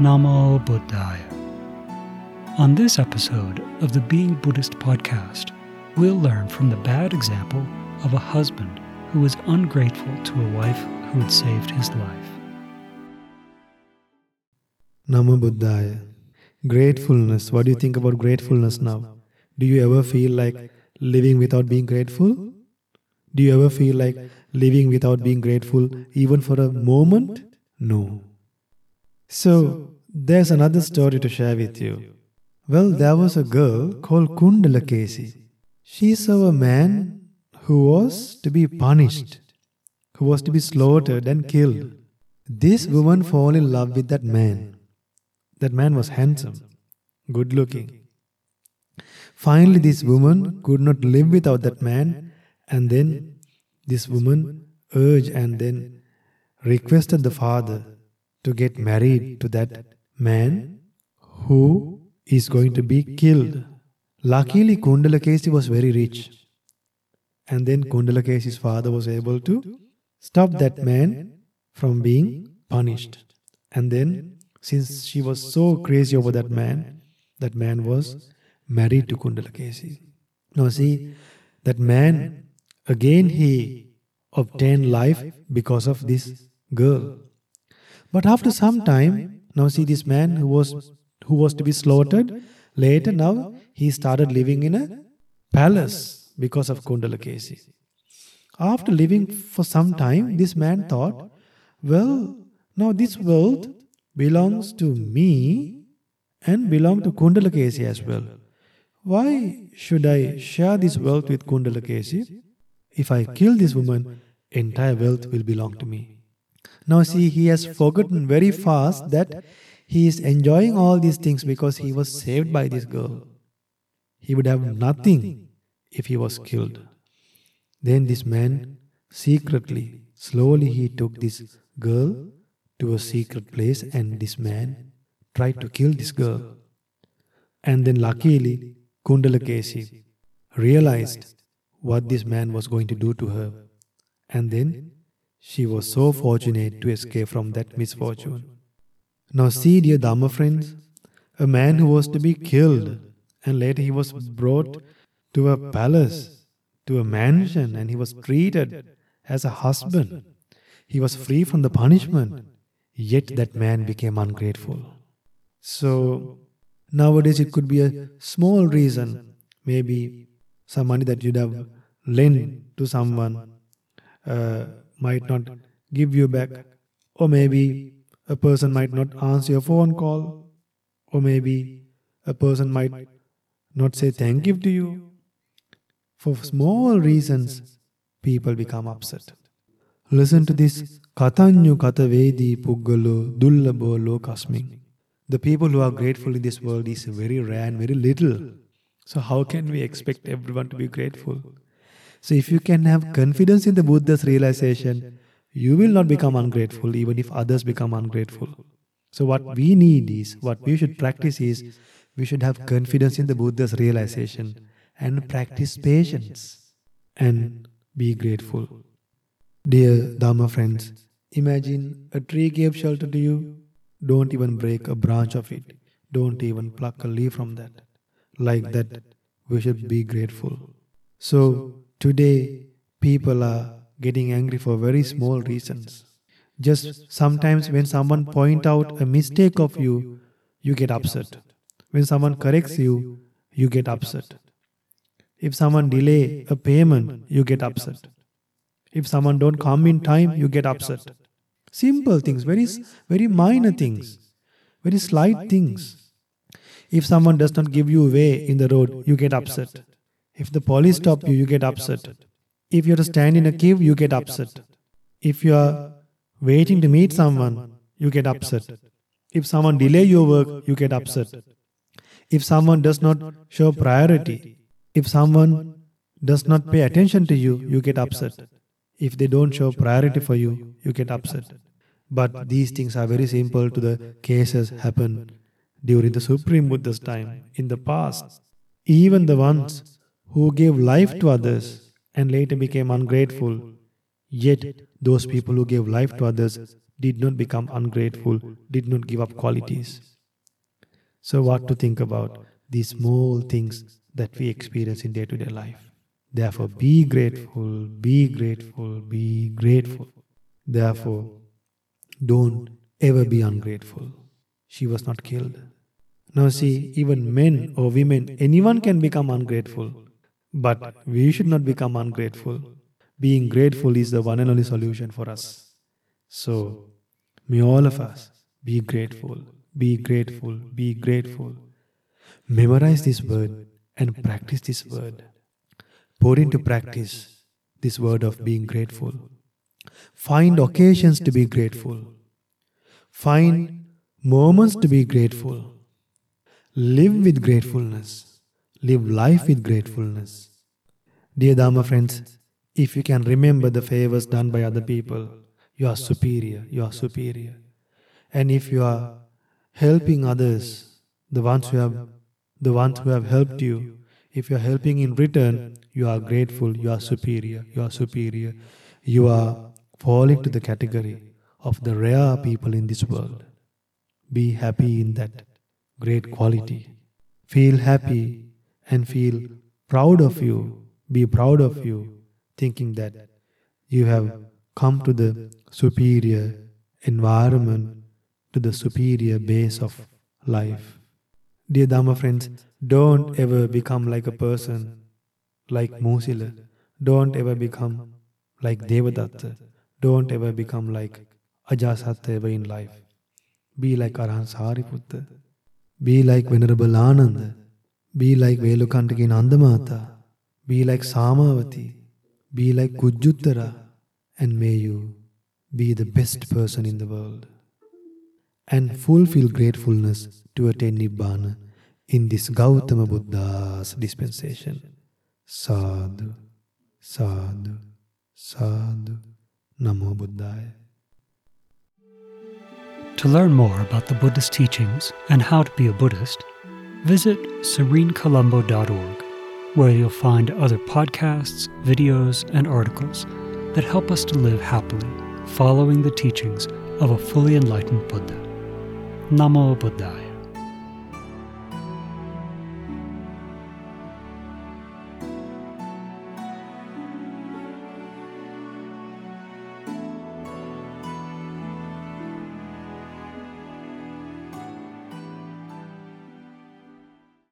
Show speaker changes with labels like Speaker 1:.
Speaker 1: Namo Buddhaya. On this episode of the Being Buddhist podcast, we'll learn from the bad example of a husband who was ungrateful to a wife who had saved his life.
Speaker 2: Namo Buddhaya. Gratefulness. What do you think about gratefulness now? Do you ever feel like living without being grateful? Do you ever feel like living without being grateful even for a moment? No. So, there's another story to share with you. Well, there was a girl called Kundalakesi. She saw a man who was to be punished, who was to be slaughtered and killed. This woman fell in love with that man. That man was handsome, good looking. Finally, this woman could not live without that man, and then this woman urged and then requested the father to get married to that man who is going to be killed. Luckily, Kundalakesi was very rich. And then Kundalakesi's father was able to stop that man from being punished. And then, since she was so crazy over that man, that man was married to Kundalakesi. Now, see, that man, again, he obtained life because of this girl. But after some time, now see this man who was who was to be slaughtered, later now he started living in a palace because of Kundalakesi. After living for some time, this man thought, well, now this wealth belongs to me and belong to Kundalakesi as well. Why should I share this wealth with Kundalakesi? If I kill this woman, entire wealth will belong to me. Now, see, he has forgotten very fast that he is enjoying all these things because he was saved by this girl. He would have nothing if he was killed. Then this man secretly, slowly, he took this girl to a secret place, and this man tried to kill this girl. And then, luckily, Kundalakesi realized what this man was going to do to her. And then she was so fortunate to escape from that misfortune. Now, see, dear Dharma friends, a man who was to be killed, and later he was brought to a palace, to a mansion, and he was treated as a husband. He was free from the punishment, yet that man became ungrateful. So, nowadays it could be a small reason, maybe some money that you'd have lent to someone. Uh, might not give you back, or maybe a person might not answer your phone call, or maybe a person might not say thank you to you. For small reasons, people become upset. Listen to this Katanyu Katavedi Puggalo Dullabo Lokasming. The people who are grateful in this world is very rare and very little. So, how can we expect everyone to be grateful? So, if you can have confidence in the Buddha's realization, you will not become ungrateful even if others become ungrateful. So, what we need is, what we should practice is, we should have confidence in the Buddha's realization and practice patience and be grateful. Dear Dharma friends, imagine a tree gave shelter to you. Don't even break a branch of it. Don't even pluck a leaf from that. Like that, we should be grateful. So, Today, people are getting angry for very small reasons. Just sometimes when someone point out a mistake of you, you get upset. When someone corrects you, you get upset. If someone delay a payment, you get upset. If someone don't come in time, you get upset. Simple things, very very minor things, very slight things. If someone does not give you way in the road, you get upset. If the police stop you, you get upset. If you are to stand in a queue, you get upset. If you are waiting to meet someone, you get upset. If someone delay your work, you get upset. If someone does not show priority, if someone does not pay attention to you, you get upset. If they don't show priority for you, you get upset. But these things are very simple to the cases happen during the Supreme Buddha's time. In the past, even the ones who gave life to others and later became ungrateful, Yet, those people who gave life to others did not become ungrateful, did not give up qualities. So, what to think about these small things that we experience in day to day life? Therefore, be grateful, be grateful, be grateful. Therefore, don't ever be ungrateful. She was not killed. Now, see, even men or women, anyone can become ungrateful. But we should not become ungrateful. Being grateful is the one and only solution for us. So, may all of us be grateful, be grateful, be grateful. Memorize this word and practice this word. Put into practice this word of being grateful. Find occasions to be grateful. Find moments to be grateful. Live with gratefulness. Live life with gratefulness. Dear Dharma friends, if you can remember the favors done by other people, you are superior, you are superior. And if you are helping others, the ones who have the ones who have helped you, if you are helping in return, you are grateful, you are superior, you are superior. You are falling to the category of the rare people in this world. Be happy in that great quality. Feel happy and feel proud of you. Be proud of you, thinking that you have come to the superior environment, to the superior base of life. Dear Dharma friends, don't ever become like a person like Mosila. Don't ever become like Devadatta. Don't ever become like Ajasatta ever in life. Be like Arhan Sariputta. Be like Venerable Ananda. Be like Velukantaki Nandamata. Be like Samavati. Be like Kujjuttara. And may you be the best person in the world. And fulfill gratefulness to attain Nibbana in this Gautama Buddha's dispensation. Sadhu, sadhu, sadhu. Namo Buddhaya.
Speaker 1: To learn more about the Buddhist teachings and how to be a Buddhist, visit serenecolombo.org, where you'll find other podcasts, videos, and articles that help us to live happily, following the teachings of a fully enlightened Buddha. Namo Buddhaya.